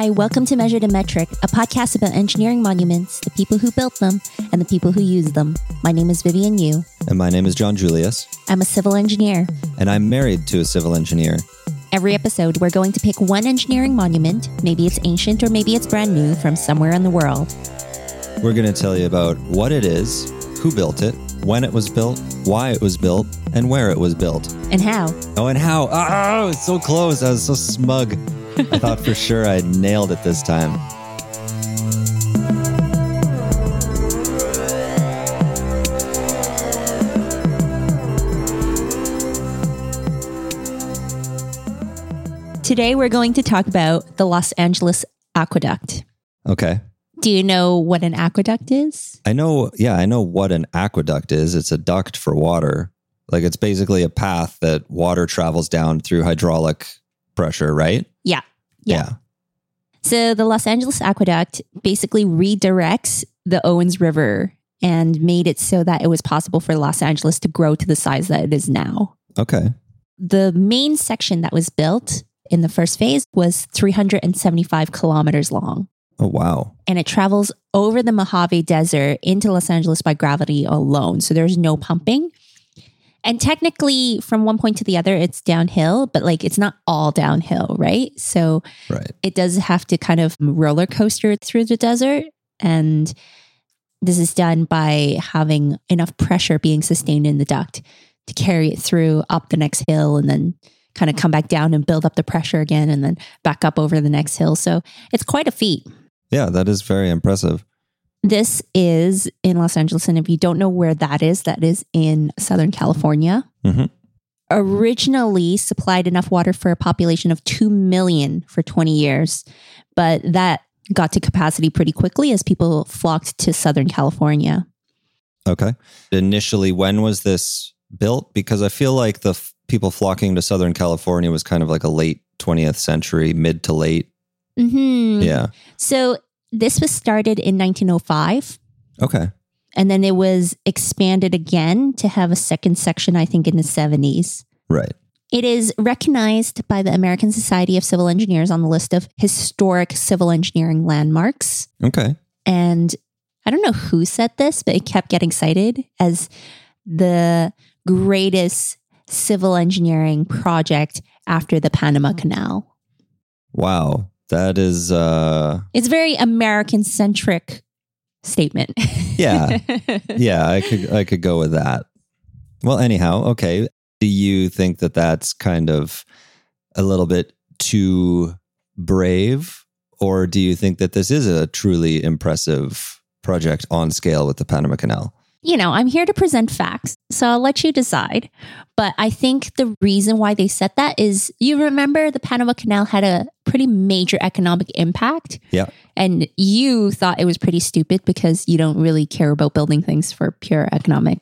Hi, welcome to Measured in Metric, a podcast about engineering monuments, the people who built them, and the people who use them. My name is Vivian Yu. And my name is John Julius. I'm a civil engineer. And I'm married to a civil engineer. Every episode, we're going to pick one engineering monument, maybe it's ancient or maybe it's brand new, from somewhere in the world. We're going to tell you about what it is, who built it, when it was built, why it was built, and where it was built. And how. Oh, and how. Oh, it's so close. I was so smug. I thought for sure I nailed it this time. Today, we're going to talk about the Los Angeles Aqueduct. Okay. Do you know what an aqueduct is? I know, yeah, I know what an aqueduct is. It's a duct for water. Like it's basically a path that water travels down through hydraulic pressure, right? Yeah. Yeah. So the Los Angeles Aqueduct basically redirects the Owens River and made it so that it was possible for Los Angeles to grow to the size that it is now. Okay. The main section that was built in the first phase was 375 kilometers long. Oh, wow. And it travels over the Mojave Desert into Los Angeles by gravity alone. So there's no pumping. And technically, from one point to the other, it's downhill, but like it's not all downhill, right? So right. it does have to kind of roller coaster through the desert. And this is done by having enough pressure being sustained in the duct to carry it through up the next hill and then kind of come back down and build up the pressure again and then back up over the next hill. So it's quite a feat. Yeah, that is very impressive. This is in Los Angeles. And if you don't know where that is, that is in Southern California. Mm-hmm. Originally supplied enough water for a population of 2 million for 20 years, but that got to capacity pretty quickly as people flocked to Southern California. Okay. Initially, when was this built? Because I feel like the f- people flocking to Southern California was kind of like a late 20th century, mid to late. Mm-hmm. Yeah. So this was started in 1905. Okay. And then it was expanded again to have a second section, I think, in the 70s. Right. It is recognized by the American Society of Civil Engineers on the list of historic civil engineering landmarks. Okay. And I don't know who said this, but it kept getting cited as the greatest civil engineering project after the Panama Canal. Wow. That is uh It's a very American centric statement. Yeah. yeah, I could I could go with that. Well, anyhow, okay. Do you think that that's kind of a little bit too brave or do you think that this is a truly impressive project on scale with the Panama Canal? You know, I'm here to present facts, so I'll let you decide. But I think the reason why they said that is you remember the Panama Canal had a pretty major economic impact. Yeah. And you thought it was pretty stupid because you don't really care about building things for pure economic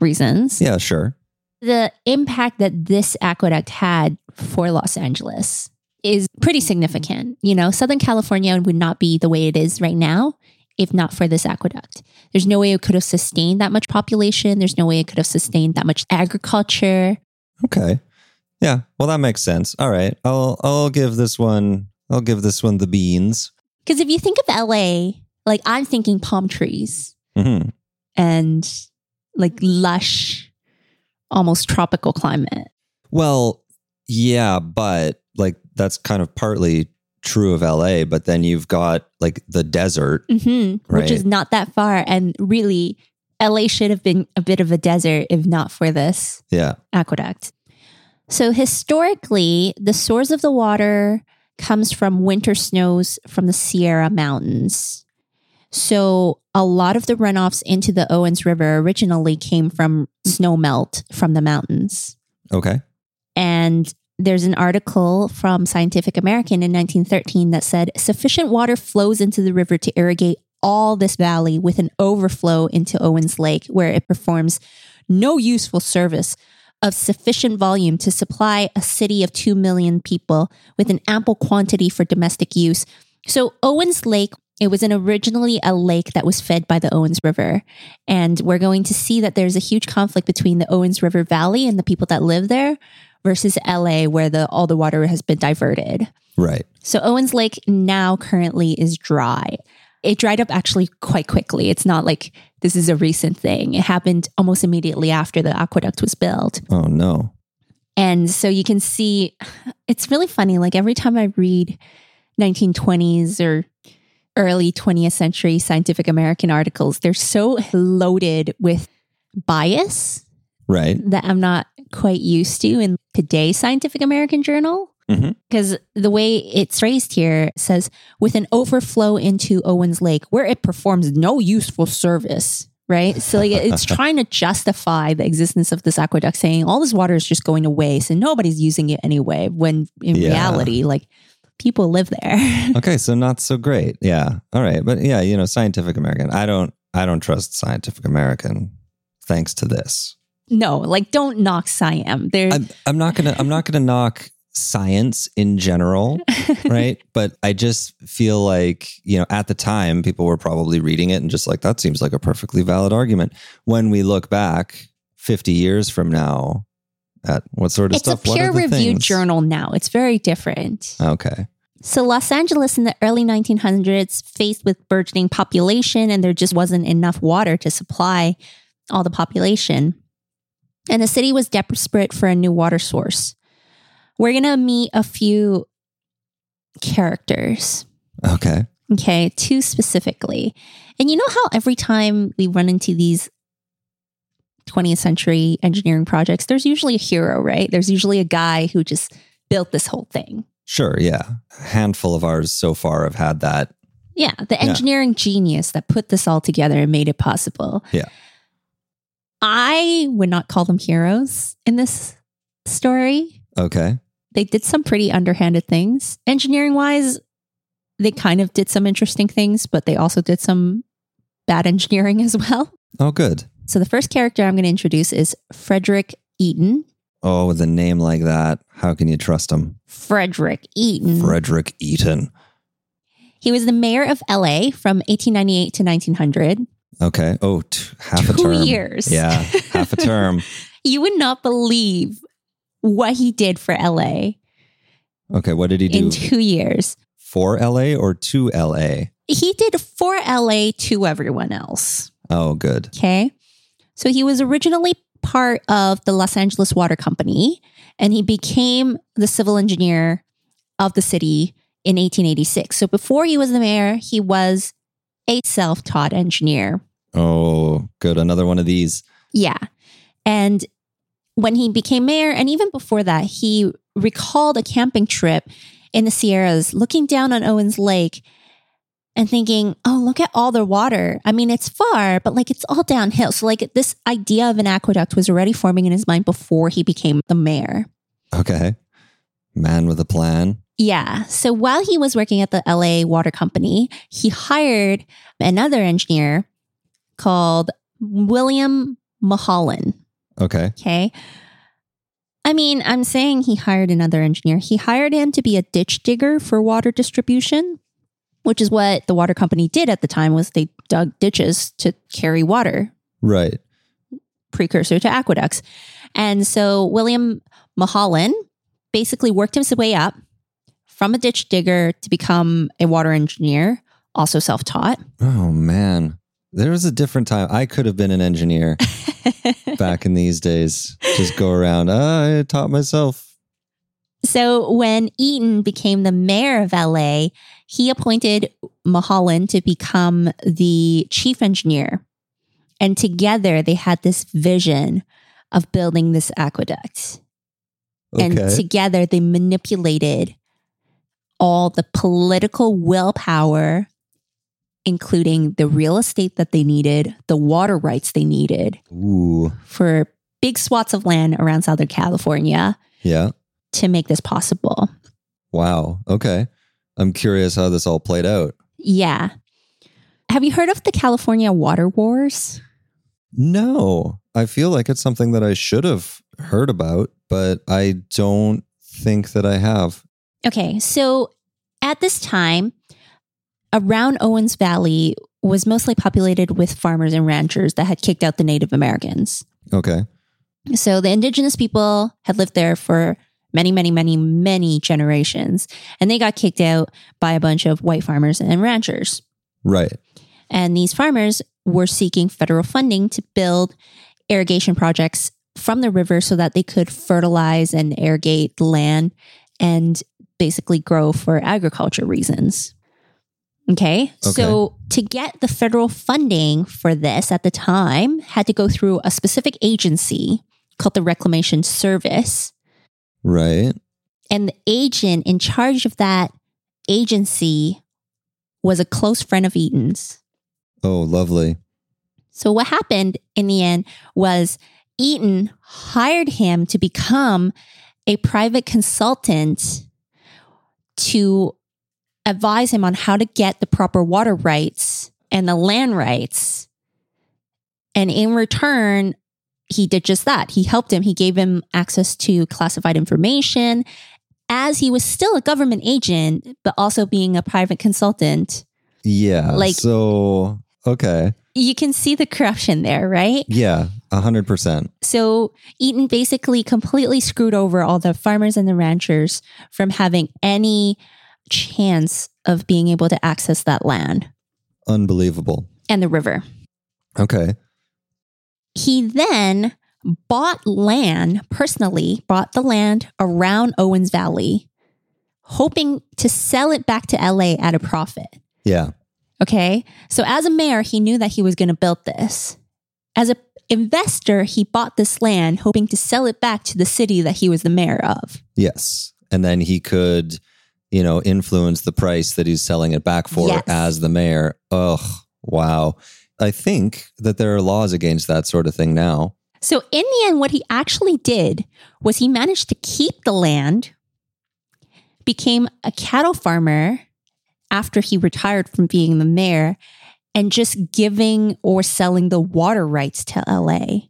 reasons. Yeah, sure. The impact that this aqueduct had for Los Angeles is pretty significant. You know, Southern California would not be the way it is right now if not for this aqueduct. There's no way it could have sustained that much population. There's no way it could have sustained that much agriculture. Okay. Yeah. Well, that makes sense. All right. I'll I'll give this one I'll give this one the beans. Because if you think of LA, like I'm thinking palm trees hmm and like lush, almost tropical climate. Well, yeah, but like that's kind of partly true of LA, but then you've got like the desert. hmm Right. Which is not that far. And really, LA should have been a bit of a desert if not for this Yeah. aqueduct. So historically, the source of the water comes from winter snows from the Sierra Mountains. So a lot of the runoffs into the Owens River originally came from snow melt from the mountains. Okay. And there's an article from Scientific American in 1913 that said sufficient water flows into the river to irrigate all this valley with an overflow into Owens Lake, where it performs no useful service of sufficient volume to supply a city of 2 million people with an ample quantity for domestic use. So, Owens Lake, it was an originally a lake that was fed by the Owens River. And we're going to see that there's a huge conflict between the Owens River Valley and the people that live there versus LA, where the all the water has been diverted. Right. So Owens Lake now currently is dry. It dried up actually quite quickly. It's not like this is a recent thing. It happened almost immediately after the aqueduct was built. Oh no. And so you can see it's really funny. Like every time I read 1920s or early 20th century Scientific American articles, they're so loaded with bias Right. that I'm not quite used to in today's Scientific American Journal. Mm-hmm. Because the way it's phrased here says, with an overflow into Owens Lake where it performs no useful service, right? So like it's trying to justify the existence of this aqueduct, saying all this water is just going to waste and nobody's using it anyway. When in Yeah. reality, like people live there. Okay, so not so great. Yeah. All right. But yeah, you know, Scientific American. I don't I don't trust Scientific American thanks to this. No, like don't knock SciAm. They're I'm, I'm not gonna I'm not gonna knock science in general, right? but I just feel like, you know, at the time people were probably reading it and just like, that seems like a perfectly valid argument. When we look back 50 years from now at what sort of it's a stuff? what are peer reviewed journal now. It's very different. Okay. So, Los Angeles in the early 1900s faced with burgeoning population, and there just wasn't enough water to supply all the population. And the city was desperate for a new water source. We're going to meet a few characters, Okay. okay, two specifically. And you know how every time we run into these 20th century engineering projects, there's usually a hero, right? There's usually a guy who just built this whole thing. Sure. Yeah. A handful of ours so far have had that. Yeah, the engineering genius that put this all together and made it possible. Yeah. I would not call them heroes in this story. Okay. They did some pretty underhanded things. Engineering wise, they kind of did some interesting things, but they also did some bad engineering as well. Oh, good. So the first character I'm going to introduce is Frederick Eaton. Oh, with a name like that, how can you trust him? Frederick Eaton. Frederick Eaton. he was the mayor of LA from 1898 to 1900. Okay. Oh, t- half a Two term. years. Yeah. Half a term. You would not believe what he did for LA Okay. What did he do? in two years. for LA or to LA? He did for LA to everyone else. Oh, good. Okay. So he was originally part of the Los Angeles Water Company and he became the civil engineer of the city in 1886. So before he was the mayor, he was a self taught engineer. Oh, good. Another one of these. Yeah. And when he became mayor, and even before that, he recalled a camping trip in the Sierras, looking down on Owens Lake and thinking, oh, look at all the water. I mean, it's far, but like it's all downhill. So, like, this idea of an aqueduct was already forming in his mind before he became the mayor. Okay. Man with a plan. Yeah. So while he was working at the LA Water Company, he hired another engineer called William Mulholland. Okay. Okay. I mean, I'm saying he hired another engineer. He hired him to be a ditch digger for water distribution, which is what the water company did at the time was they dug ditches to carry water, Right. precursor to aqueducts. And so William Mulholland basically worked his way up from a ditch digger to become a water engineer, also self-taught. Oh, man. There was a different time. I could have been an engineer back in these days. Just go around. "Ah, I taught myself. So when Eaton became the mayor of LA, he appointed Mulholland to become the chief engineer. And together they had this vision of building this aqueduct. And together they manipulated all the political willpower, including the real estate that they needed, the water rights they needed Ooh. for big swaths of land around Southern California Yeah. to make this possible. Wow. Okay. I'm curious how this all played out. Yeah. Have you heard of the California water wars? No, I feel like it's something that I should have heard about, but I don't think that I have. Okay, so at this time, around Owens Valley was mostly populated with farmers and ranchers that had kicked out the Native Americans. Okay. So the indigenous people had lived there for many, many, many, many generations. And they got kicked out by a bunch of white farmers and ranchers. Right. And these farmers were seeking federal funding to build irrigation projects from the river so that they could fertilize and irrigate the land and basically grow for agriculture reasons. Okay? okay. So to get the federal funding for this at the time had to go through a specific agency called the Reclamation Service. Right. And the agent in charge of that agency was a close friend of Eaton's. Oh, lovely. So what happened in the end was Eaton hired him to become a private consultant to advise him on how to get the proper water rights and the land rights. And in return, he did just that. He helped him. He gave him access to classified information as he was still a government agent, but also being a private consultant. Yeah. Like, so, okay. You can see the corruption there, right? Yeah, 100%. So, Eaton basically completely screwed over all the farmers and the ranchers from having any chance of being able to access that land. Unbelievable. And the river. Okay. He then bought land personally, bought the land around Owens Valley, hoping to sell it back to LA at a profit. Yeah. Okay. So as a mayor, he knew that he was going to build this. As an investor, he bought this land hoping to sell it back to the city that he was the mayor of. Yes. And then he could, you know, influence the price that he's selling it back for yes. as the mayor. Ugh. Wow. I think that there are laws against that sort of thing now. So, in the end, what he actually did was he managed to keep the land, became a cattle farmer after he retired from being the mayor, and just giving or selling the water rights to LA.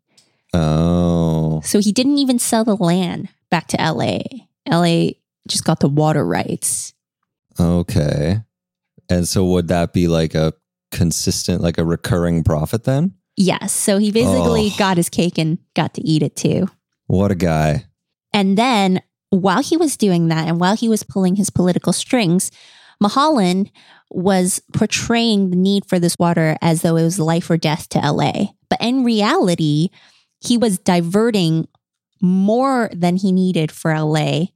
Oh. So, he didn't even sell the land back to LA. LA just got the water rights. Okay. And so, would that be like a consistent, like a recurring profit then? Yes. So he basically oh. got his cake and got to eat it too. What a guy. And then while he was doing that and while he was pulling his political strings, Mulholland was portraying the need for this water as though it was life or death to LA. But in reality, he was diverting more than he needed for LA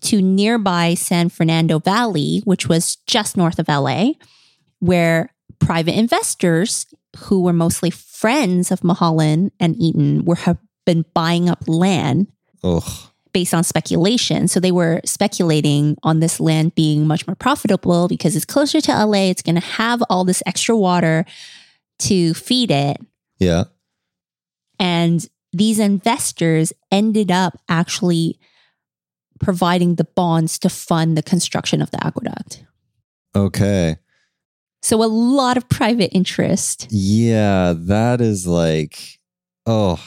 to nearby San Fernando Valley, which was just north of LA, where private investors who were mostly friends of Mulholland and Eaton were have been buying up land Ugh. Based on speculation. So they were speculating on this land being much more profitable because it's closer to LA. It's going to have all this extra water to feed it. Yeah. And these investors ended up actually providing the bonds to fund the construction of the aqueduct. Okay. So a lot of private interest. Yeah, that is like, oh,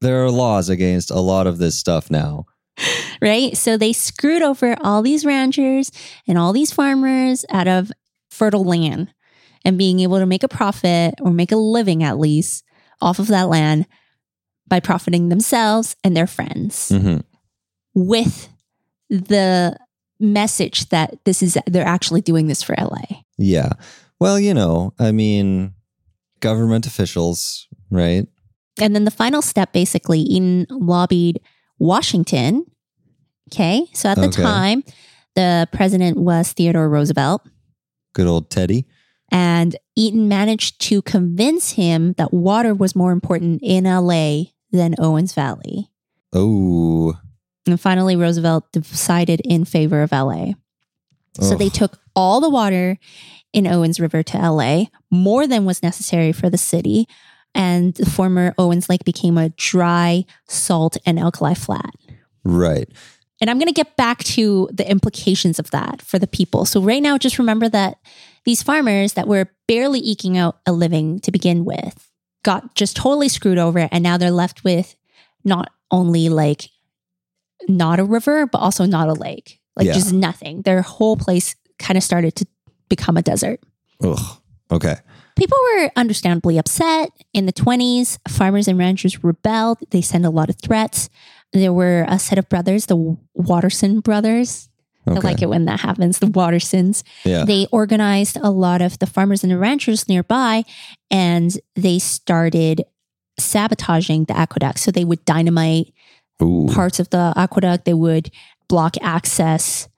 there are laws against a lot of this stuff now. Right? So they screwed over all these ranchers and all these farmers out of fertile land and being able to make a profit or make a living at least off of that land by profiting themselves and their friends mm-hmm. with the message that this is they're actually doing this for LA. Yeah. Well, you know, I mean, government officials, right? And then the final step basically, Eaton lobbied Washington. Okay. So at the okay. time, the president was Theodore Roosevelt. Good old Teddy. And Eaton managed to convince him that water was more important in LA than Owens Valley. Oh. And finally, Roosevelt decided in favor of LA. So they took all the water in Owens River to LA, more than was necessary for the city. And the former Owens Lake became a dry, salt, and alkali flat. Right. And I'm going to get back to the implications of that for the people. So, right now, just remember that these farmers that were barely eking out a living to begin with got just totally screwed over. And now they're left with not only like not a river, but also not a lake. Like yeah. just nothing. Their whole place kind of started to become a desert. Ugh. Okay. People were understandably upset. In the 20s, farmers and ranchers rebelled. They sent a lot of threats. there were a set of brothers, the Watterson brothers. I like it when that happens, the Wattersons. Yeah. They organized a lot of the farmers and the ranchers nearby and they started sabotaging the aqueduct. So they would dynamite Ooh. parts of the aqueduct, they would block access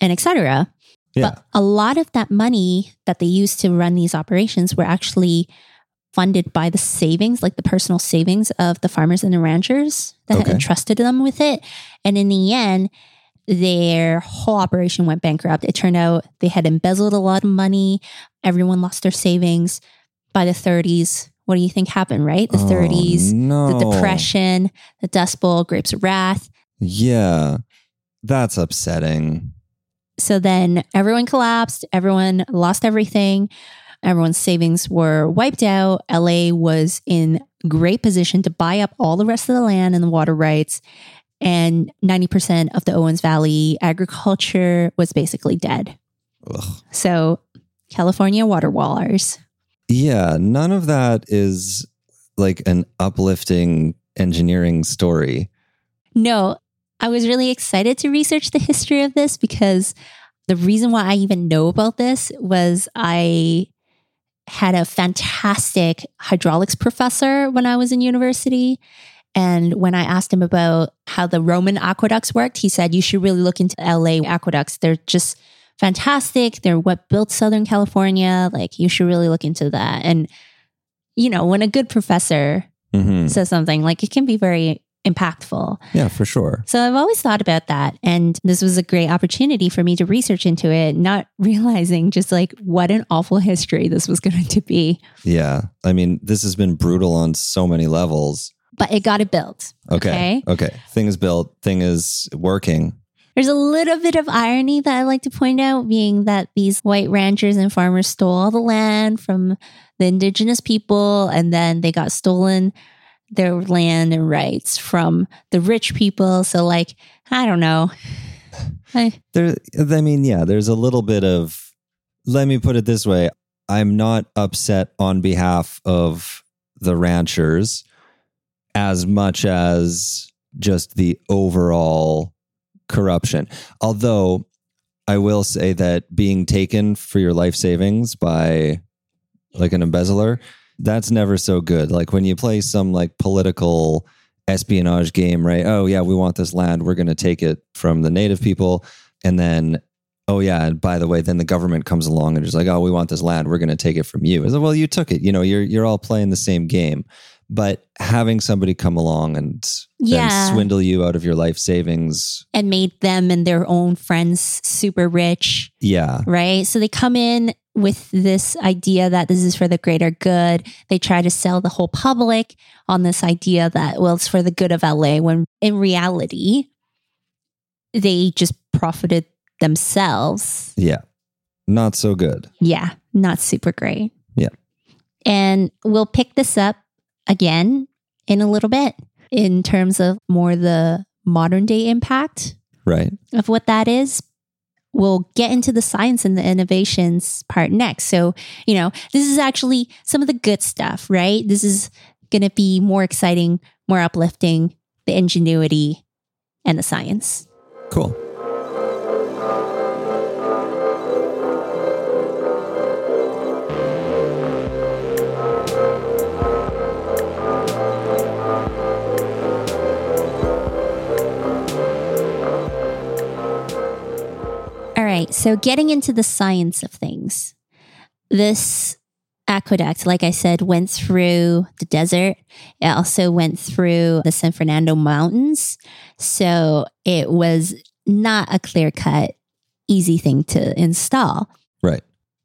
and etc. Yeah. But a lot of that money that they used to run these operations were actually funded by the savings, like the personal savings of the farmers and the ranchers that Okay. had entrusted them with it. And in the end, their whole operation went bankrupt. It turned out they had embezzled a lot of money. Everyone lost their savings. By the 30s, what do you think happened, right? The Oh, 30s, no. the Depression, the Dust Bowl, Grapes of Wrath. Yeah. That's upsetting. So then everyone collapsed, everyone lost everything, everyone's savings were wiped out. LA was in great position to buy up all the rest of the land and the water rights. And 90% of the Owens Valley agriculture was basically dead. Ugh. So California water wallers. Yeah. None of that is like an uplifting engineering story. No, I was really excited to research the history of this because the reason why I even know about this was I had a fantastic hydraulics professor when I was in university. And when I asked him about how the Roman aqueducts worked, he said, You should really look into LA aqueducts. They're just fantastic. They're what built Southern California. Like, you should really look into that. And, you know, when a good professor hmm says something, like it can be very impactful. Yeah, for sure. So I've always thought about that. And this was a great opportunity for me to research into it, not realizing just like what an awful history this was going to be. Yeah. I mean, this has been brutal on so many levels. But it got it built. Okay. Okay. Thing is built, thing is working. There's a little bit of irony that I like to point out, being that these white ranchers and farmers stole all the land from the indigenous people, and then they got stolen their land and rights from the rich people. So, like, I don't know. I, There I mean, yeah, there's a little bit of let me put it this way. I'm not upset on behalf of the ranchers as much as just the overall corruption. Although I will say that being taken for your life savings by like an embezzler, that's never so good. Like when you play some like political espionage game, right? Oh, yeah, we want this land. We're going to take it from the native people. And then, oh, yeah, and by the way, then the government comes along and is like, oh, we want this land. We're going to take it from you. It's like, well, you took it. You know, you're, you're all playing the same game. But having somebody come along and Yeah. then swindle you out of your life savings, and made them and their own friends super rich, yeah, right? So they come in with this idea that this is for the greater good. They try to sell the whole public on this idea that, well, it's for the good of LA, when in reality, they just profited themselves. yeah, not so good. Yeah, not super great. Yeah. And we'll pick this up again in a little bit in terms of more the modern day impact Right. of what that is. We'll get into the science and the innovations part next. So, you know, this is actually some of the good stuff, right? This is going to be more exciting, more uplifting, the ingenuity and the science. Cool. Right. So, getting into the science of things, this aqueduct, like I said, went through the desert. It also went through the San Fernando Mountains. So, it was not a clear cut, easy thing to install. Right.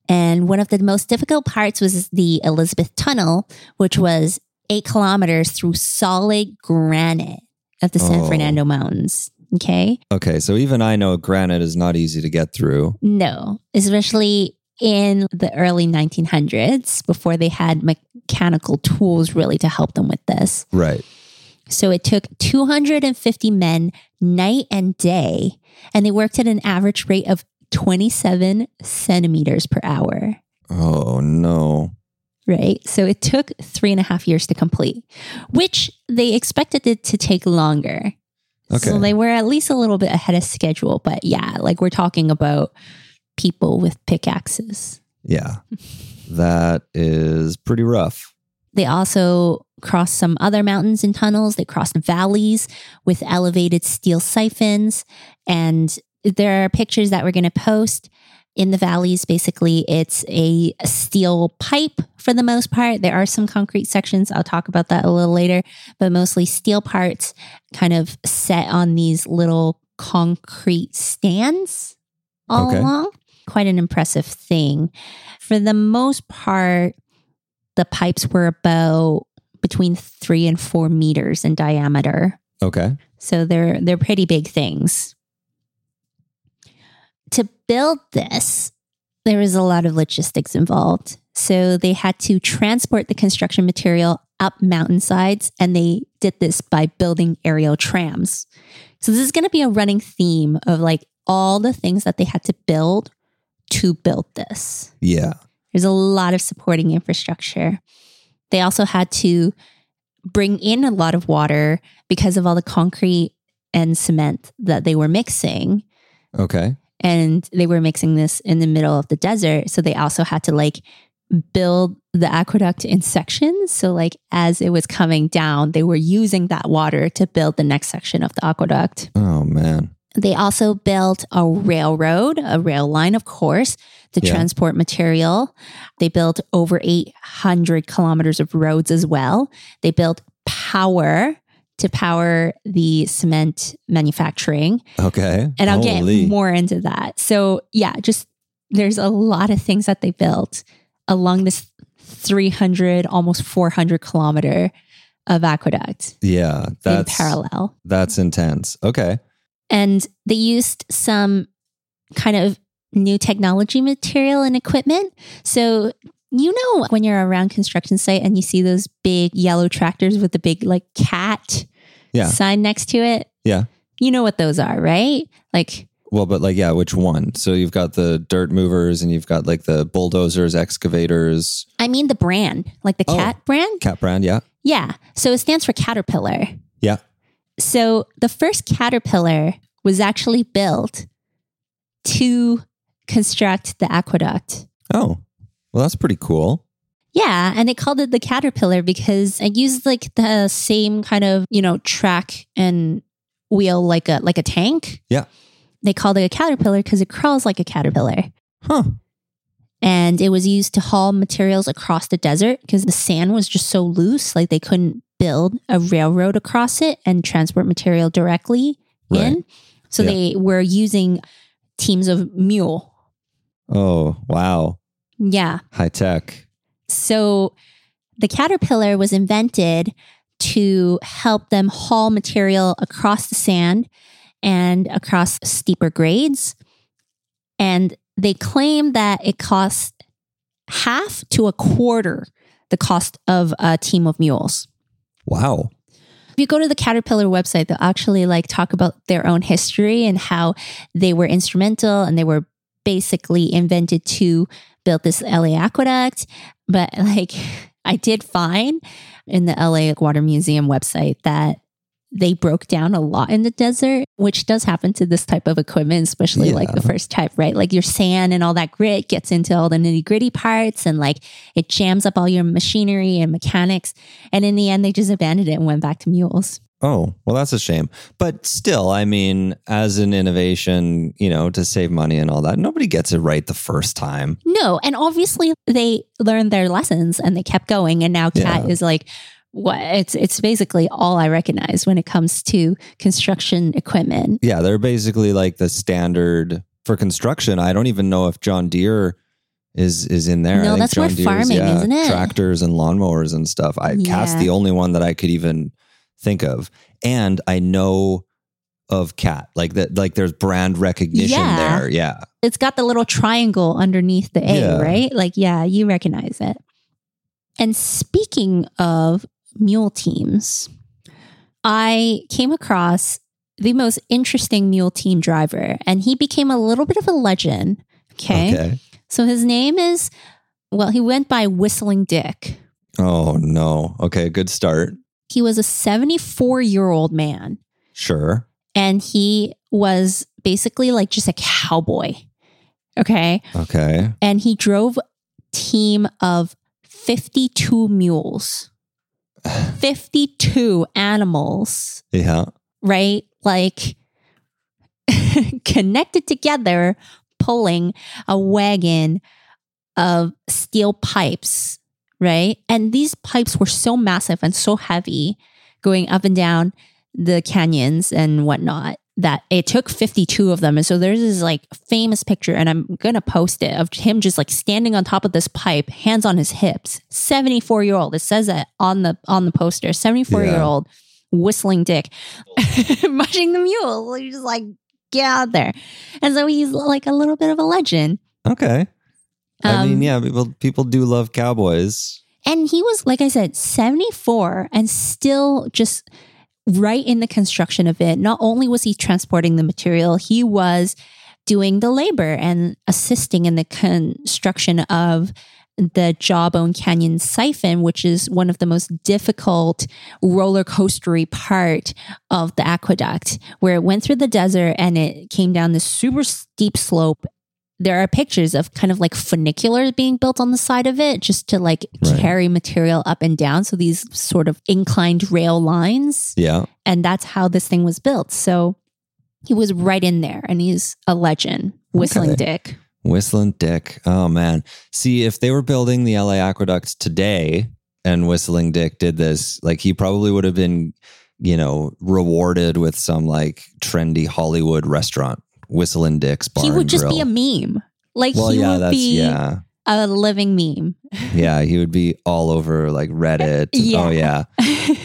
And one of the most difficult parts was the Elizabeth Tunnel, which was eight kilometers through solid granite of the San Oh. Fernando Mountains. Okay. Okay. So even I know granite is not easy to get through. No, especially in the early 1900s before they had mechanical tools really to help them with this. Right. So it took 250 men night and day, and they worked at an average rate of 27 centimeters per hour. Oh, no. Right. So it took three and a half years to complete, which they expected it to take longer. Okay. So they were at least a little bit ahead of schedule. But yeah, like we're talking about people with pickaxes. Yeah. that is pretty rough. They also crossed some other mountains and tunnels. They crossed valleys with elevated steel siphons. And there are pictures that we're going to post in the valleys. Basically, it's a steel pipe for the most part. There are some concrete sections. I'll talk about that a little later, but mostly steel parts kind of set on these little concrete stands all Okay. along. Quite an impressive thing. For the most part, the pipes were about between three and four meters in diameter. Okay. So they're they're pretty big things. To build this, there was a lot of logistics involved. So they had to transport the construction material up mountainsides and they did this by building aerial trams. So this is going to be a running theme of like all the things that they had to build to build this. Yeah. There's a lot of supporting infrastructure. They also had to bring in a lot of water because of all the concrete and cement that they were mixing. Okay. And they were mixing this in the middle of the desert. So they also had to like build the aqueduct in sections. So, like, as it was coming down, they were using that water to build the next section of the aqueduct. Oh, man. They also built a railroad, a rail line, of course, to Yeah. transport material. They built over 800 kilometers of roads as well. They built power to power the cement manufacturing. Okay. And I'll Holy. get more into that. So, yeah, just there's a lot of things that they built along this 300, almost 400 kilometer of aqueduct Yeah. in That's parallel. that's intense. Okay. and they used some kind of new technology material and equipment. So, you know, when you're around construction site and you see those big yellow tractors with the big like cat Yeah. sign next to it, Yeah. you know what those are, right? Like, Well, but like, yeah, which one? So you've got the dirt movers and you've got like the bulldozers, excavators, I mean the brand, like the Oh. cat brand. cat brand. Yeah. Yeah. So it stands for Caterpillar. Yeah. So the first Caterpillar was actually built to construct the aqueduct. Oh, well, that's pretty cool. Yeah, and they called it the caterpillar because it used like the same kind of, you know, track and wheel like a like a tank. Yeah. They called it a caterpillar because it crawls like a caterpillar. Huh. And it was used to haul materials across the desert because the sand was just so loose, like they couldn't build a railroad across it and transport material directly Right. in. So Yeah. they were using teams of mule. Oh, wow. Yeah. High tech. So the caterpillar was invented to help them haul material across the sand and across steeper grades. And they claim that it costs half to a quarter the cost of a team of mules. Wow. If you go to the Caterpillar website, they'll actually like talk about their own history and how they were instrumental and they were basically invented to build this LA aqueduct. But like I did find in the LA Water Museum website that they broke down a lot in the desert, which does happen to this type of equipment, especially like the first type, right? Like your sand and all that grit gets into all the nitty gritty parts and like it jams up all your machinery and mechanics. And in the end, they just abandoned it and went back to mules. Oh, well, that's a shame. But still, I mean, as an innovation, you know, to save money and all that, nobody gets it right the first time. No, and obviously they learned their lessons and they kept going. And now Cat Yeah. is like, what? It's it's basically all I recognize when it comes to construction equipment. Yeah, they're basically like the standard for construction. I don't even know if John Deere is is in there. I No, think that's more Deere's, farming, isn't it? Tractors and lawnmowers and stuff. I Yeah. the only one that I could even think of, and I know of Cat like that. Like there's brand recognition Yeah. there. Yeah, It's got the little triangle underneath the A, Yeah. right? Like, yeah, you recognize it. And speaking of mule teams, I came across the most interesting mule team driver, and he became a little bit of a legend. Okay. Okay. So his name is, well, he went by Whistling Dick. Oh no. Okay. Good start. He was a 74 year old man, Sure. and he was basically like just a cowboy. Okay. Okay. And he drove team of 52 mules. 52 animals, Yeah. right? Like connected together, pulling a wagon of steel pipes, right? And these pipes were so massive and so heavy going up and down the canyons and whatnot that it took 52 of them. And so there's this like famous picture, and I'm going to post it of him just like standing on top of this pipe, hands on his hips. 74 year old. It says that on the on the poster. 74 year old whistling dick, mushing the mule. He's just like, get out there. And so he's like a little bit of a legend. Okay. I mean, Um, yeah, people people do love cowboys. And he was, like I said, 74 and still just right in the construction of it. Not only was he transporting the material, he was doing the labor and assisting in the construction of the Jawbone Canyon siphon, which is one of the most difficult roller coastery part of the aqueduct, where it went through the desert and it came down this super steep slope there are pictures of kind of like funiculars being built on the side of it just to like Right. carry material up and down. So these sort of inclined rail lines. Yeah. And that's how this thing was built. So he was right in there and he's a legend, Whistling Okay. Dick. Whistling Dick. Oh man. See, if they were building the LA aqueducts today and Whistling Dick did this, like he probably would have been, you know, rewarded with some like trendy Hollywood restaurant. Whistling Dick's bar. he would just be a meme. Like well, he yeah, would be yeah. a living meme. Yeah, he would be all over like Reddit. Yeah. Oh yeah.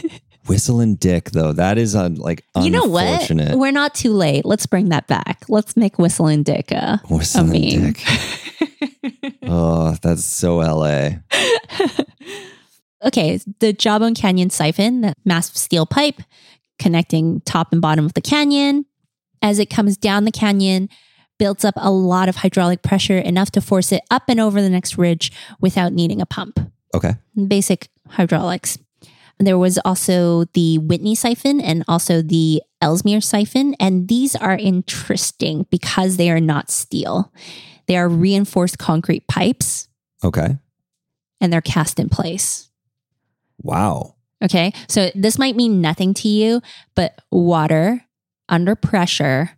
Whistling Dick though, that is un, like you know what? We're not too late. Let's bring that back. Let's make Whistling Dick a, a meme. Dick. Oh, that's so LA. okay, the Jawbone Canyon siphon, that massive steel pipe connecting top and bottom of the canyon. As it comes down the canyon, builds up a lot of hydraulic pressure, enough to force it up and over the next ridge without needing a pump. Okay. Basic hydraulics. There was also the Whitney siphon and also the Ellesmere siphon. And these are interesting because they are not steel. They are reinforced concrete pipes Okay. and they're cast in place. Wow. Okay. So this might mean nothing to you, but water under pressure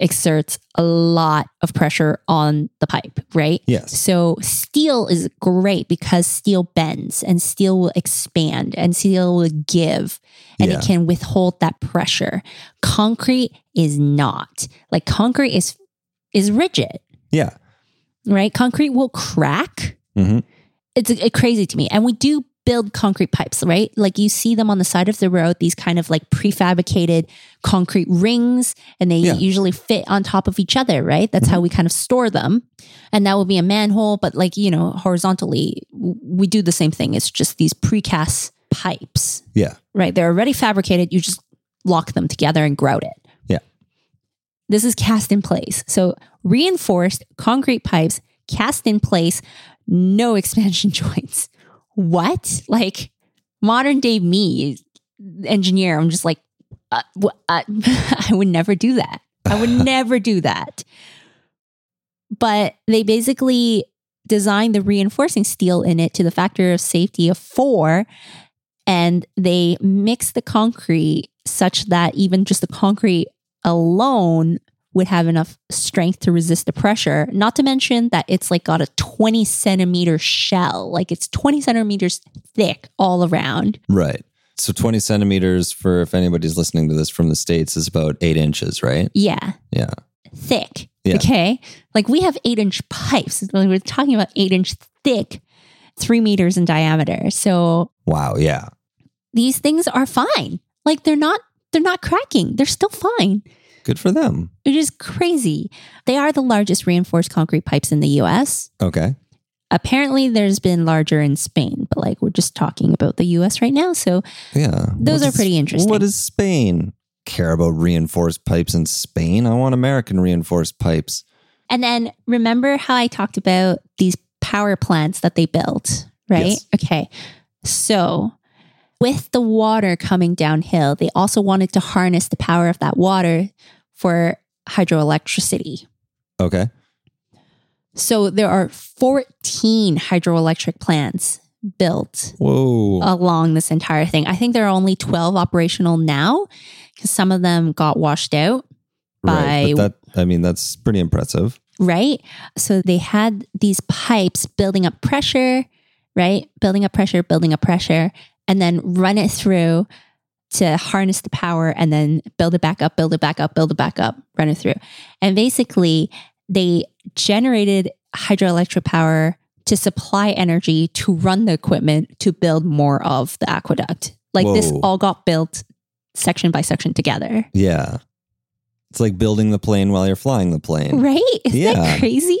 exerts a lot of pressure on the pipe, right? Yes. So steel is great because steel bends and steel will expand and steel will give and Yeah. it can withhold that pressure. Concrete is not. Like concrete is is rigid, Yeah. right? Concrete will crack hmm it's uh, crazy to me. And we do build concrete pipes, right? Like you see them on the side of the road, these kind of like prefabricated concrete rings, and they Yeah. usually fit on top of each other, right? That's how mm-hmm. we kind of store them. And that would be a manhole, but like, you know, horizontally, we do the same thing. It's just these precast pipes, Yeah. right? They're already fabricated. You just lock them together and grout it. Yeah. This is cast in place. So reinforced concrete pipes cast in place, no expansion joints. What? Like modern day me, engineer, I'm just like, uh, wh- uh, I would never do that. I would never do that. But they basically designed the reinforcing steel in it to the factor of safety of four. And they mix the concrete such that even just the concrete alone would have enough strength to resist the pressure. Not to mention that it's like got a 20 centimeter shell, like it's 20 centimeters thick all around. Right. So 20 centimeters for if anybody's listening to this from the States is about eight inches, right? Yeah, Yeah. thick. Yeah. Okay. Like we have eight inch pipes. We're talking about eight inch thick, three meters in diameter. So Wow. Yeah. these things are fine. Like they're not, they're not cracking. They're still fine. Good for them. It is crazy. They are the largest reinforced concrete pipes in the US. Okay. Apparently, there's been larger in Spain, but like we're just talking about the US right now. So Yeah. Those What are does- pretty interesting. What does Spain care about reinforced pipes in Spain? I want American reinforced pipes. And then remember how I talked about these power plants that they built, right? Yes. Okay. So with the water coming downhill, they also wanted to harness the power of that water for hydroelectricity. Okay. So there are 14 hydroelectric plants built Whoa. along this entire thing. I think there are only 12 operational now because some of them got washed out right. by But that, I mean, that's pretty impressive. right? So they had these pipes building up pressure, right? Building up pressure, building up pressure, and then run it through to harness the power and then build it back up, build it back up, build it back up, run it through. And basically, they generated hydroelectric power to supply energy to run the equipment to build more of the aqueduct. Like this all got built section by section together. Yeah. It's like building the plane while you're flying the plane. Right? Isn't Yeah. that crazy?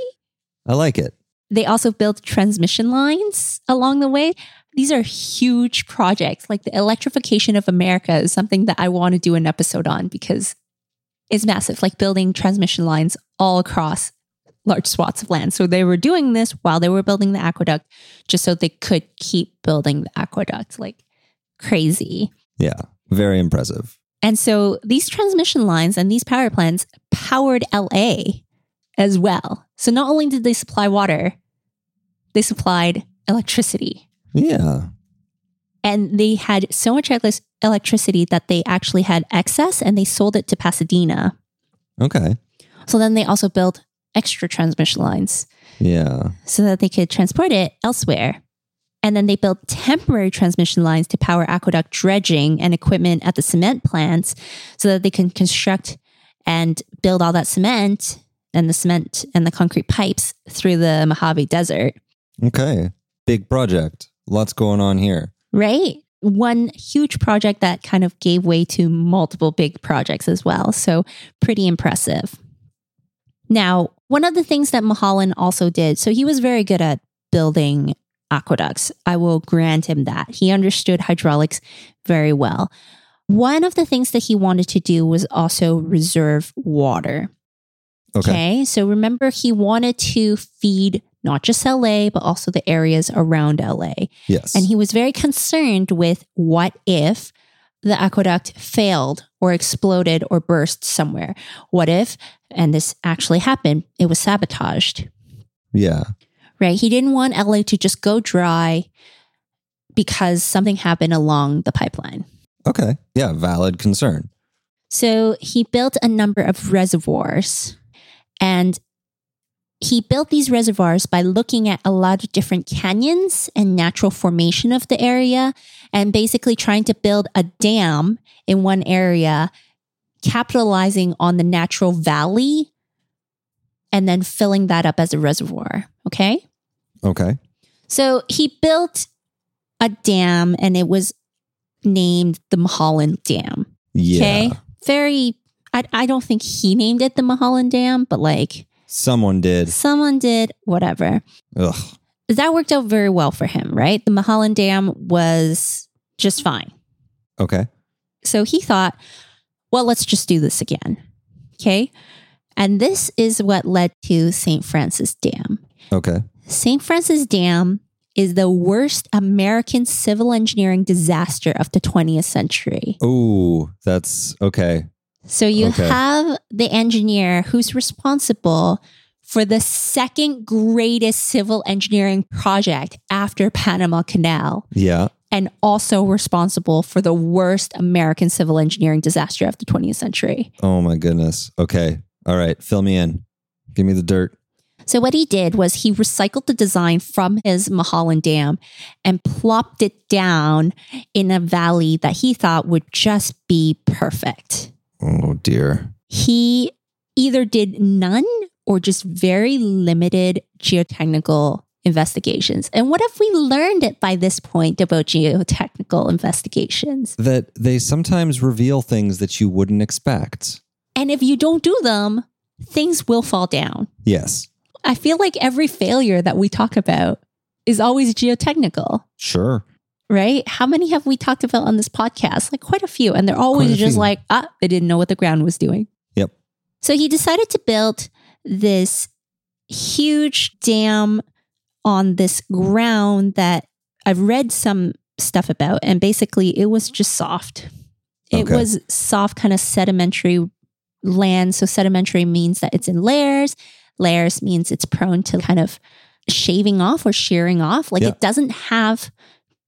I like it. They also built transmission lines along the way. These are huge projects. Like the electrification of America is something that I want to do an episode on because it's massive, like building transmission lines all across large swaths of land. So they were doing this while they were building the aqueduct just so they could keep building the aqueduct. Like crazy. Yeah. Very impressive. And so these transmission lines and these power plants powered LA as well. So not only did they supply water, they supplied electricity. Yeah. And they had so much electricity that they actually had excess and they sold it to Pasadena. Okay. So then they also built extra transmission lines Yeah. so that they could transport it elsewhere. And then they built temporary transmission lines to power aqueduct dredging and equipment at the cement plants so that they can construct and build all that cement and the cement and the concrete pipes through the Mojave Desert, Okay. Big project. Lots going on here. right? One huge project that kind of gave way to multiple big projects as well. So, pretty impressive. Now, one of the things that Mulholland also did, so he was very good at building aqueducts. I will grant him that. He understood hydraulics very well. One of the things that he wanted to do was also reserve water. Okay. Okay. So remember, he wanted to feed not just LA, but also the areas around LA. Yes. And he was very concerned with what if the aqueduct failed or exploded or burst somewhere? What if, and this actually happened, it was sabotaged, yeah. right? He didn't want LA to just go dry because something happened along the pipeline. Okay. Yeah. Valid concern. So he built a number of reservoirs and he built these reservoirs by looking at a lot of different canyons and natural formation of the area and basically trying to build a dam in one area, capitalizing on the natural valley and then filling that up as a reservoir. Okay. Okay. So he built a dam and it was named the Mulholland Dam. Yeah. Okay. Very, I, I don't think he named it the Mulholland Dam, but like Someone did. someone did, whatever. Ugh. That worked out very well for him, right? The Mulholland Dam was just fine. Okay. So he thought, well, let's just do this again. Okay. And this is what led to St. Francis Dam. Okay. St. Francis Dam is the worst American civil engineering disaster of the 20th century. Ooh, that's okay. So you Okay. have the engineer who's responsible for the second greatest civil engineering project after Panama Canal Yeah. and also responsible for the worst American civil engineering disaster of the 20th century. Oh my goodness. Okay. All right. Fill me in. Give me the dirt. So what he did was he recycled the design from his Mulholland Dam and plopped it down in a valley that he thought would just be perfect. Oh dear. He either did none or just very limited geotechnical investigations. And what have we learned it by this point about geotechnical investigations? That they sometimes reveal things that you wouldn't expect. And if you don't do them, things will fall down. Yes. I feel like every failure that we talk about is always geotechnical. Sure. Right? How many have we talked about on this podcast? Like quite a few. And they're always just few. like, ah, they didn't know what the ground was doing. Yep. So he decided to build this huge dam on this ground that I've read some stuff about. And basically, it was just soft. It Okay. was soft, kind of sedimentary land. So, sedimentary means that it's in layers. Layers means it's prone to kind of shaving off or shearing off. Like Yeah. it doesn't have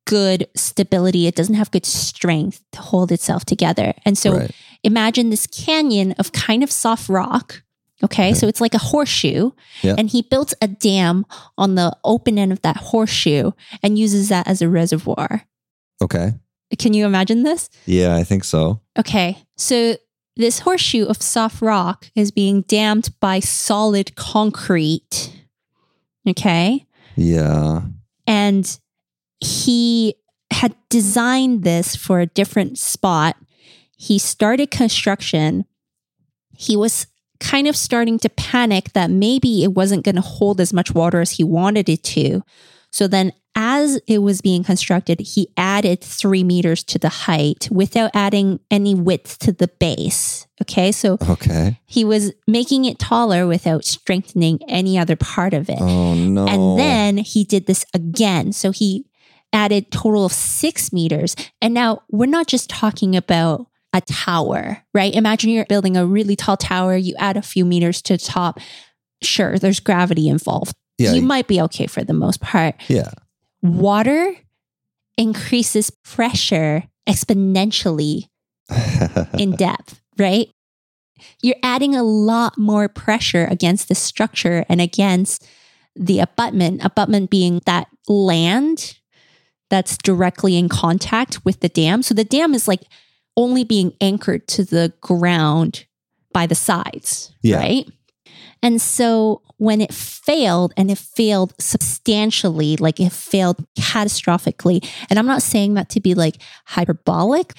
good stability, it doesn't have good strength to hold itself together. And so, right. imagine this canyon of kind of soft rock. Okay, so it's like a horseshoe. And he built a dam on the open end of that horseshoe and uses that as a reservoir. Okay. Can you imagine this? Yeah, I think so. Okay, so this horseshoe of soft rock is being dammed by solid concrete. Okay. Yeah. And he had designed this for a different spot. He started construction. He was kind of starting to panic that maybe it wasn't going to hold as much water as he wanted it to. So then, as it was being constructed, he added three meters to the height without adding any width to the base. Okay. So Okay. he was making it taller without strengthening any other part of it. Oh no. And then he did this again. So he added total of six meters. And now we're not just talking about a tower, right? Imagine you're building a really tall tower, you add a few meters to the top. Sure, there's gravity involved. yeah. You might be okay for the most part. yeah. Water increases pressure exponentially in depth, right? You're adding a lot more pressure against the structure and against the abutment, abutment being that land that's directly in contact with the dam. So the dam is like only being anchored to the ground by the sides, Yeah. right? And so when it failed and it failed substantially, like it failed catastrophically, and I'm not saying that to be like hyperbolic,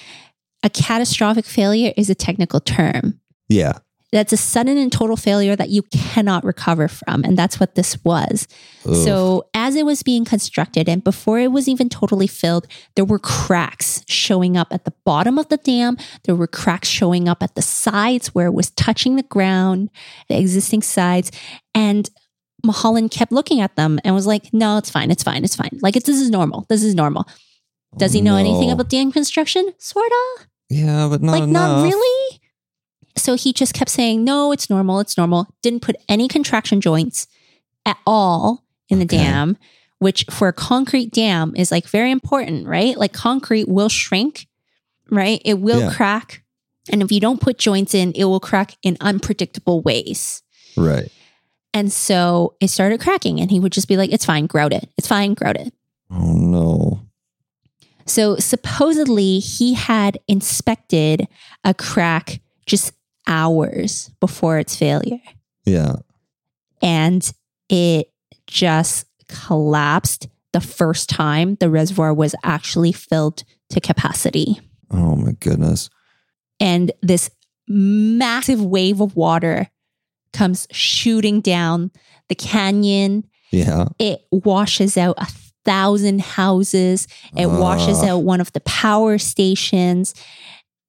a catastrophic failure is a technical term. yeah. That's a sudden and total failure that you cannot recover from. And that's what this was. Ugh. So, as it was being constructed and before it was even totally filled, there were cracks showing up at the bottom of the dam. There were cracks showing up at the sides where it was touching the ground, the existing sides. And Mulholland kept looking at them and was like, no, it's fine. It's fine. It's fine. Like, it's, this is normal. This is normal. Does he know anything No. about dam construction? Sort of Yeah, but not like enough. not really so he just kept saying no it's normal it's normal didn't put any contraction joints at all in the Okay. dam which for a concrete dam is like very important right like concrete will shrink right it will Yeah. crack and if you don't put joints in it will crack in unpredictable ways Right. and so it started cracking and he would just be like it's fine grout it it's fine grout it Oh no. So supposedly he had inspected a crack just hours before its failure Yeah. and it just collapsed the first time the reservoir was actually filled to capacity. Oh my goodness. And this massive wave of water comes shooting down the canyon. Yeah. It washes out a thousand houses. It washes ah. out one of the power stations.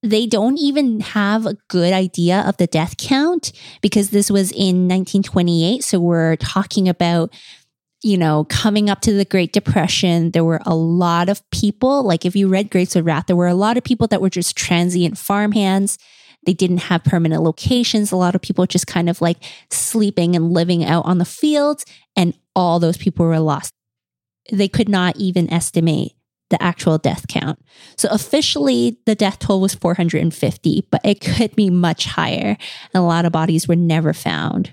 They don't even have a good idea of the death count because this was in 1928. So we're talking about, you know, coming up to the Great Depression. There were a lot of people, like if you read Grapes of Wrath, there were a lot of people that were just transient farmhands. They didn't have permanent locations. A lot of people just kind of like sleeping and living out on the fields, and all those people were lost they could not even estimate the actual death count. So officially, the death toll was 450, but it could be much higher. And a lot of bodies were never found.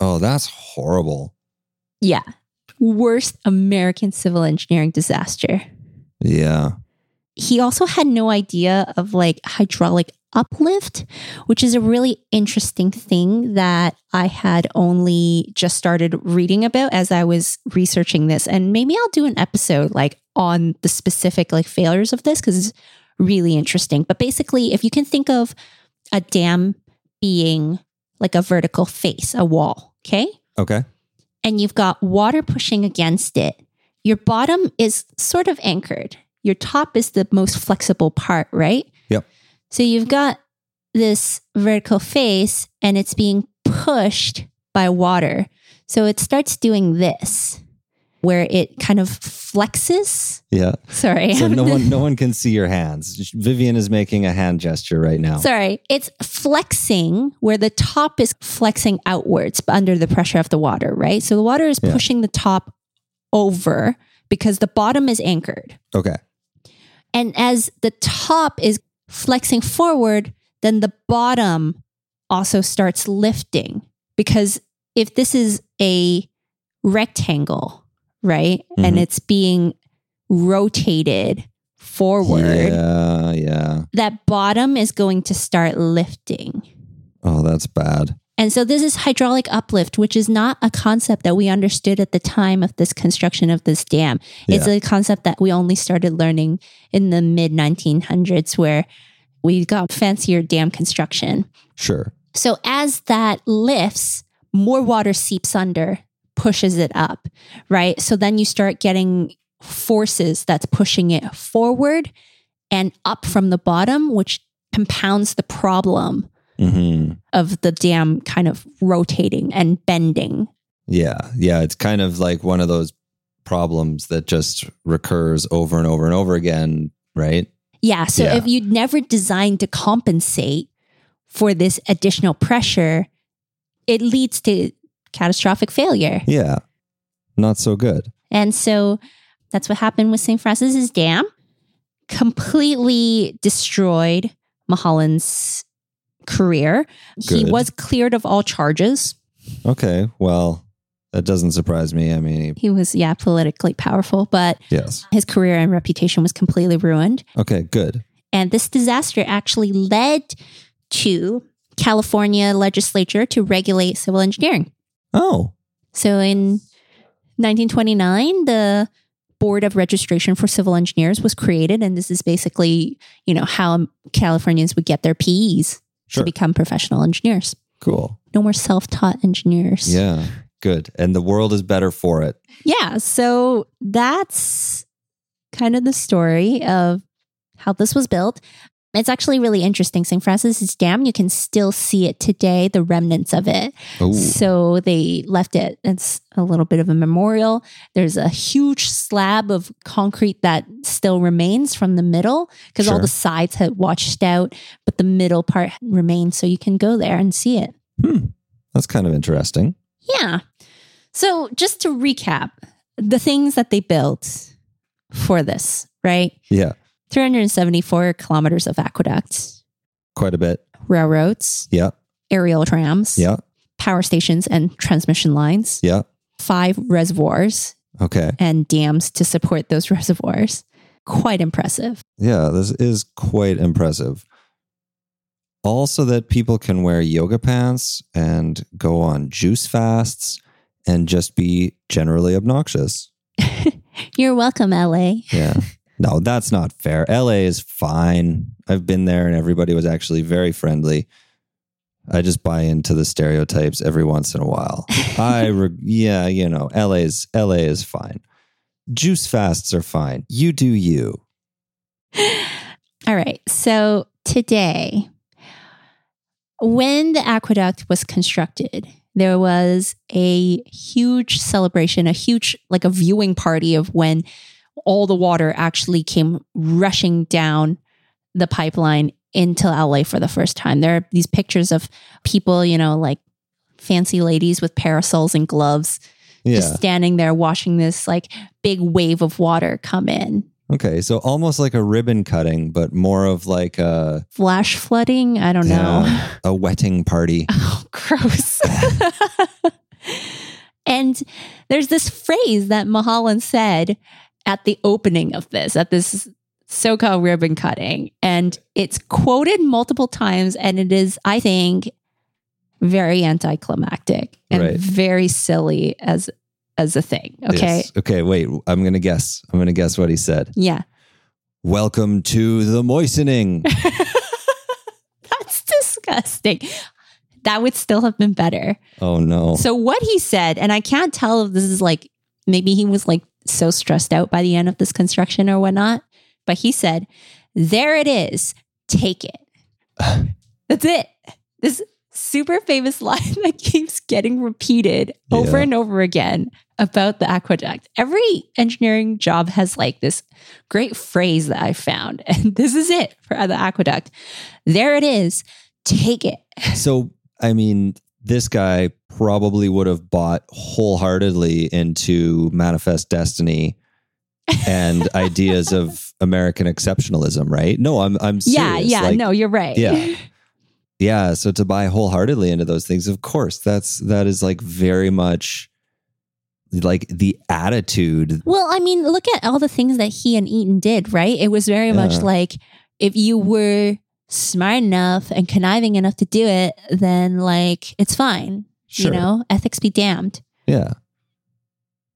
Oh, that's horrible. Yeah. Worst American civil engineering disaster. Yeah. He also had no idea of like hydraulic uplift, which is a really interesting thing that I had only just started reading about as I was researching this. And maybe I'll do an episode like on the specific like failures of this because it's really interesting. But basically, if you can think of a dam being like a vertical face, a wall, okay? Okay. and you've got water pushing against it, your bottom is sort of anchored. Your top is the most flexible part, right? So you've got this vertical face and it's being pushed by water. So it starts doing this. where it kind of flexes. Yeah. Sorry. So no one no one can see your hands. Vivian is making a hand gesture right now. Sorry, it's flexing where the top is flexing outwards under the pressure of the water, right? So the water is Yeah. pushing the top over because the bottom is anchored. Okay. And as the top is flexing forward, then the bottom also starts lifting. Because if this is a rectangle, right, and Mhm. it's being rotated forward, Yeah, yeah. that bottom is going to start lifting. Oh, that's bad. And so this is hydraulic uplift, which is not a concept that we understood at the time of this construction of this dam. It's a concept that we only started learning in the mid 1900s, where we got fancier dam construction. Sure. So as that lifts, more water seeps under, pushes it up, right? So then you start getting forces that's pushing it forward and up from the bottom, which compounds the problem hmm of the dam kind of rotating and bending. Yeah. Yeah. It's kind of like one of those problems that just recurs over and over and over again, right? Yeah. So Yeah. if you'd never designed to compensate for this additional pressure, it leads to catastrophic failure. Yeah. Not so good. And so that's what happened with St. Francis's Dam. Completely destroyed Mulholland's career. He was cleared of all charges. Okay. Well, that doesn't surprise me. I mean, He was, yeah, politically powerful, but yes. his career and reputation was completely ruined. Okay. Good. And this disaster actually led to California legislature to regulate civil engineering. Oh, So in 1929, the Board of Registration for Civil Engineers was created. And this is basically, you know, how Californians would get their PEs sure. to become professional engineers. Cool. No more self taught engineers. Yeah. Good. And the world is better for it. Yeah. So that's kind of the story of how this was built. It's actually really interesting. St. Francis's Dam, you can still see it today, the remnants of it. Oh, So they left it. It's a little bit of a memorial. There's a huge slab of concrete that still remains from the middle because all the sides had washed out, but the middle part remains. So you can go there and see it. Hmm. that's kind of interesting. Yeah. So just to recap, the things that they built for this, right? Yeah. 374 kilometers of aqueducts, Quite a bit. railroads, Yeah. aerial trams, Yeah. power stations, and transmission lines, Yeah. five reservoirs Okay. and dams to support those reservoirs. Quite impressive. Yeah. This is quite impressive. Also, that people can wear yoga pants and go on juice fasts and just be generally obnoxious. You're welcome, LA. Yeah. No, that's not fair. LA is fine. I've been there and everybody was actually very friendly. I just buy into the stereotypes every once in a while. I re- yeah, you know, LA's LA is fine. Juice fasts are fine. You do you. All right. So today, when the aqueduct was constructed, there was a huge celebration, a huge, like a viewing party of when all the water actually came rushing down the pipeline into LA for the first time. There are these pictures of people, you know, like fancy ladies with parasols and gloves Yeah. just standing there watching this like big wave of water come in. okay, so almost like a ribbon cutting, but more of like a Flash flooding? I don't know. A wetting party. Oh, gross. and there's this phrase that Mulholland said at the opening of this, at this so-called ribbon cutting. And it's quoted multiple times, and it is, I think, very anticlimactic and Right. very silly as as a thing. Okay. Yes. Okay, wait. I'm going to guess. I'm going to guess what he said. Yeah. Welcome to the moistening. That's disgusting. That would still have been better. oh no. So what he said, and I can't tell if this is like maybe he was like so stressed out by the end of this construction or whatnot, but he said, "There it is, take it." That's it. This super famous line that keeps getting repeated over Yeah. and over again about the aqueduct. Every engineering job has like this great phrase that I found, and this is it for the aqueduct. There it is. Take it. So, I mean, this guy probably would have bought wholeheartedly into Manifest Destiny and ideas of American exceptionalism, right? No, I'm I'm serious. yeah, Like, no, you're right. Yeah. Yeah, so to buy wholeheartedly into those things, of course, that's that is like very much like the attitude. Well, I mean, look at all the things that he and Eaton did, right? It was very much like if you were smart enough and conniving enough to do it, then like it's fine. Sure. You know, ethics be damned. Yeah.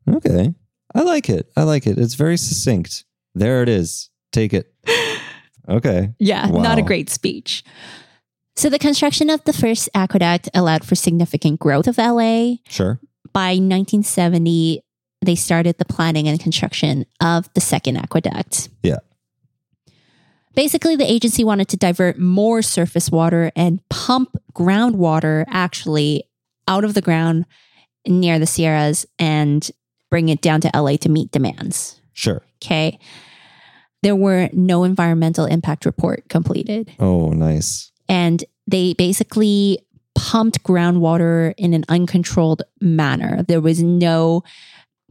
Okay. I like it. I like it. It's very succinct. There it is. Take it. Okay. Yeah, not a great speech. So the construction of the first aqueduct allowed for significant growth of LA. Sure. By 1970, they started the planning and construction of the second aqueduct. Yeah. Basically, the agency wanted to divert more surface water and pump groundwater actually out of the ground near the Sierras and bring it down to LA to meet demands. Sure. Okay. There were no environmental impact report completed. Oh, nice. And they basically pumped groundwater in an uncontrolled manner. There was no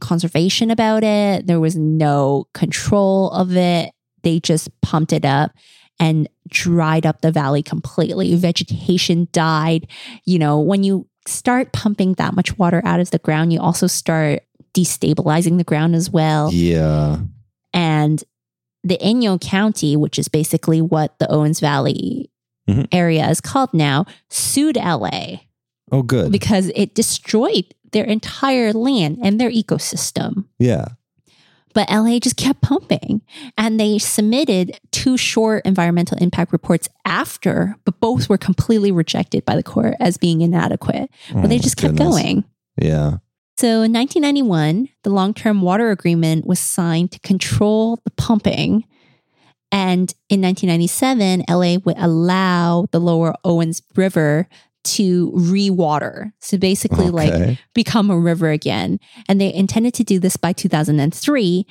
conservation about it, there was no control of it. They just pumped it up and dried up the valley completely. Vegetation died. You know, when you start pumping that much water out of the ground, you also start destabilizing the ground as well. Yeah. And the Inyo County, which is basically what the Owens Valley Mhm. area is called now, sued LA Oh, good. because it destroyed their entire land and their ecosystem. yeah. But LA just kept pumping and they submitted two short environmental impact reports after, but both were completely rejected by the court as being inadequate. But they Oh, just kept goodness. going. Yeah. So in 1991, the long term water agreement was signed to control the pumping. And in 1997, LA would allow the lower Owens River to rewater. So basically, like become a river again. And they intended to do this by 2003.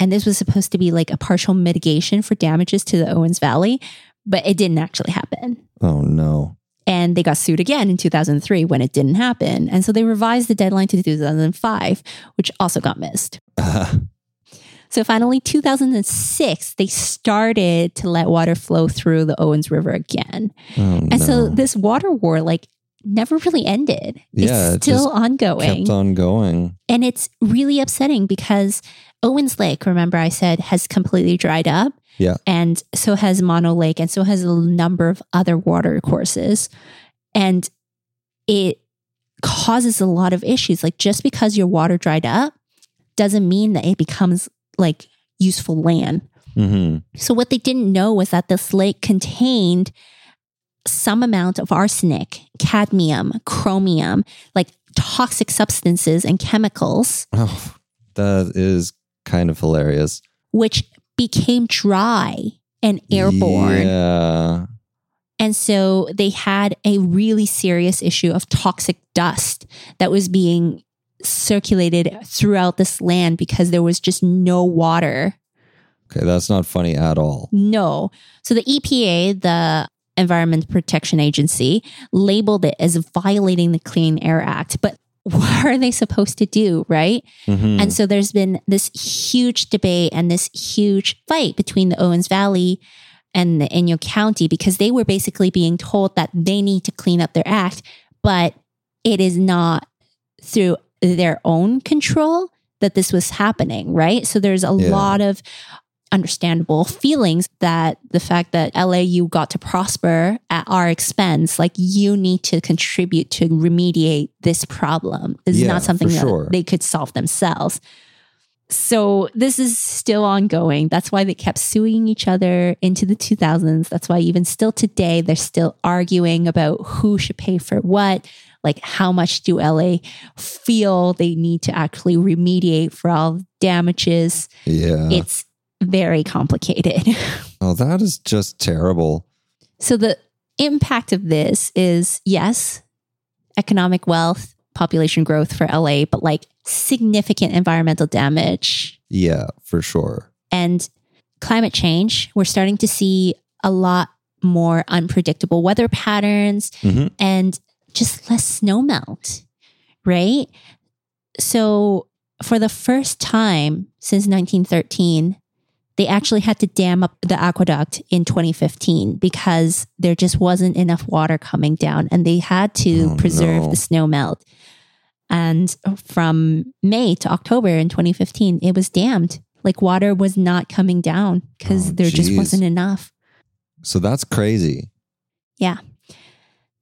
And this was supposed to be like a partial mitigation for damages to the Owens Valley, but it didn't actually happen oh no. and they got sued again in 2003 when it didn't happen. And so they revised the deadline to 2005, which also got missed. So finally, 2006, they started to let water flow through the Owens River again. Oh, And so this water war, like, never really ended. Yeah, it's still just ongoing. kept on going. and it's really upsetting because Owens Lake, remember I said, has completely dried up. Yeah. And so has Mono Lake, and so has a number of other water courses. And it causes a lot of issues. Like just because your water dried up doesn't mean that it becomes like useful land. hmm So what they didn't know was that this lake contained some amount of arsenic, cadmium, chromium, like toxic substances and chemicals, Oh, that is kind of hilarious. which became dry and airborne. Yeah. And so they had a really serious issue of toxic dust that was being circulated throughout this land because there was just no water. Okay, that's not funny at all. No. So the EPA, the Environment Protection Agency, labeled it as violating the Clean Air Act. But what are they supposed to do, right? Mhm. And so there's been this huge debate and this huge fight between the Owens Valley and the Inyo County because they were basically being told that they need to clean up their act, but it is not through their own control that this was happening, right? So there's a Yeah. lot of understandable feelings that the fact that LAU got to prosper at our expense, like you need to contribute to remediate this problem. This is not something that sure. they could solve themselves. So this is still ongoing. That's why they kept suing each other into the 2000s. That's why even still today, they're still arguing about who should pay for what. Like, how much do LA feel they need to actually remediate for all the damages? yeah. It's very complicated. oh, that is just terrible. So the impact of this is yes, economic wealth, population growth for LA, but like significant environmental damage Yeah, for sure. and climate change. We're starting to see a lot more unpredictable weather patterns Mhm. and just less snow melt, right? So, for the first time since 1913, they actually had to dam up the aqueduct in 2015 because there just wasn't enough water coming down and they had to Oh, preserve no. the snow melt. And from May to October in 2015, it was dammed. Like water was not coming down because Oh, there just wasn't enough. So that's crazy. Yeah.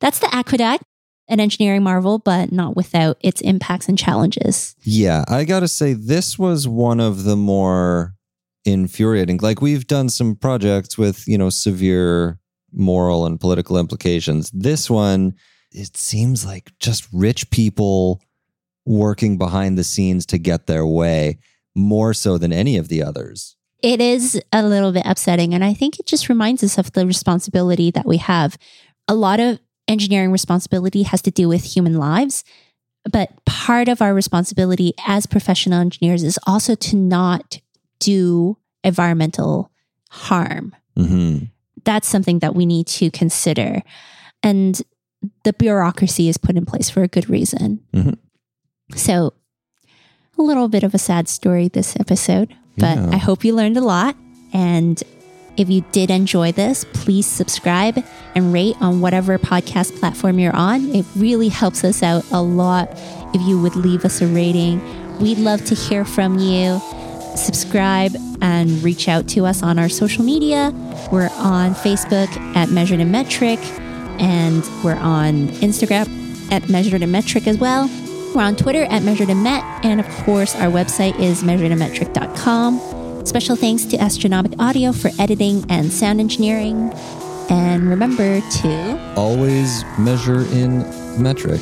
That's the aqueduct, an engineering marvel, but not without its impacts and challenges. Yeah, I got to say, this was one of the more infuriating. Like, we've done some projects with, you know, severe moral and political implications. This one, it seems like just rich people working behind the scenes to get their way more so than any of the others. It is a little bit upsetting. And I think it just reminds us of the responsibility that we have. A lot of engineering responsibility has to do with human lives. But part of our responsibility as professional engineers is also to not do environmental harm. hmm That's something that we need to consider. And the bureaucracy is put in place for a good reason. Mhm. So, a little bit of a sad story this episode, but Yeah. I hope you learned a lot. And if you did enjoy this, please subscribe and rate on whatever podcast platform you're on. It really helps us out a lot if you would leave us a rating. We'd love to hear from you. Subscribe and reach out to us on our social media. We're on Facebook at Measured in Metric, and we're on Instagram at Measured in Metric as well. We're on Twitter at Measured in Met, and of course, our website is measuredinmetric.com. Special thanks to Astronomic Audio for editing and sound engineering. And remember to Always measure in metric.